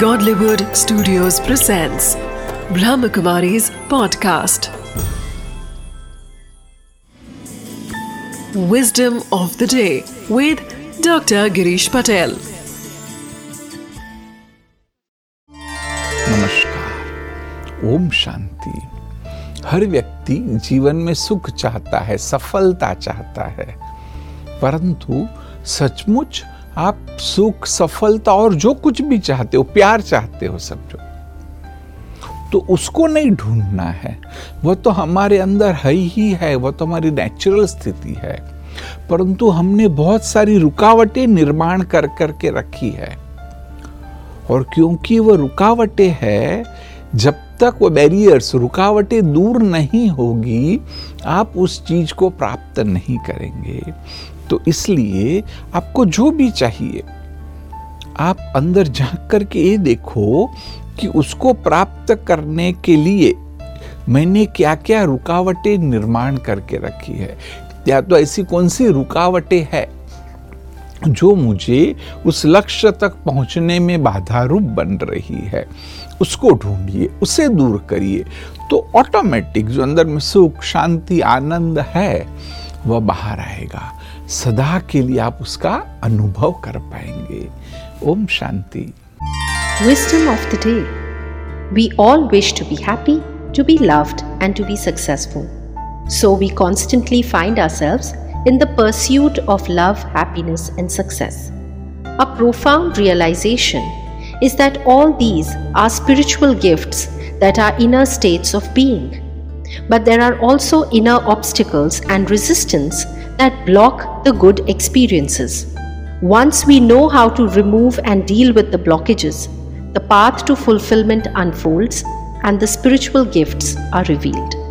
Godlywood Studios presents Brahmakumari's podcast. Wisdom of the day with Dr. Girish Patel. नमस्कार ओम शांति हर व्यक्ति जीवन में सुख चाहता है सफलता चाहता है परंतु सचमुच आप सुख, सफलता और जो कुछ भी चाहते हो, प्यार चाहते हो सब जो। तो उसको नहीं ढूंढना है। वह तो हमारे अंदर है ही है, वह तो हमारी नेचुरल स्थिति है। परंतु हमने बहुत सारी रुकावटें निर्माण कर, करके रखी है। और क्योंकि वह रुकावटें है, जब तक वो बैरियर्स रुकावटें दूर नहीं होगी, आप उस चीज़ को प्राप्त नहीं करेंगे। तो इसलिए आपको जो भी चाहिए, आप अंदर झाँक करके ये देखो कि उसको प्राप्त करने के लिए मैंने क्या क्या रुकावटें निर्माण करके रखी है। या तो ऐसी कौन सी रुकावटें है जो मुझे उस लक्ष्य तक पहुँचने में बाधा रूप बन रही है। उसको ढूंढिए, उसे दूर करिए। तो ऑटोमेटिक जो अंदर में सुख, शांति, आनंद है वह बाहर आएगा। सदा के लिए आप उसका अनुभव कर पाएँगे। ओम शांति। Wisdom of the day we all wish to be happy to be loved and to be successful so we constantly find ourselves in the pursuit of love happiness and success a profound realization is that all these are spiritual gifts that are inner states of being But there are also inner obstacles and resistance that block the good experiences. Once we know how to remove and deal with the blockages, the path to fulfillment unfolds and the spiritual gifts are revealed.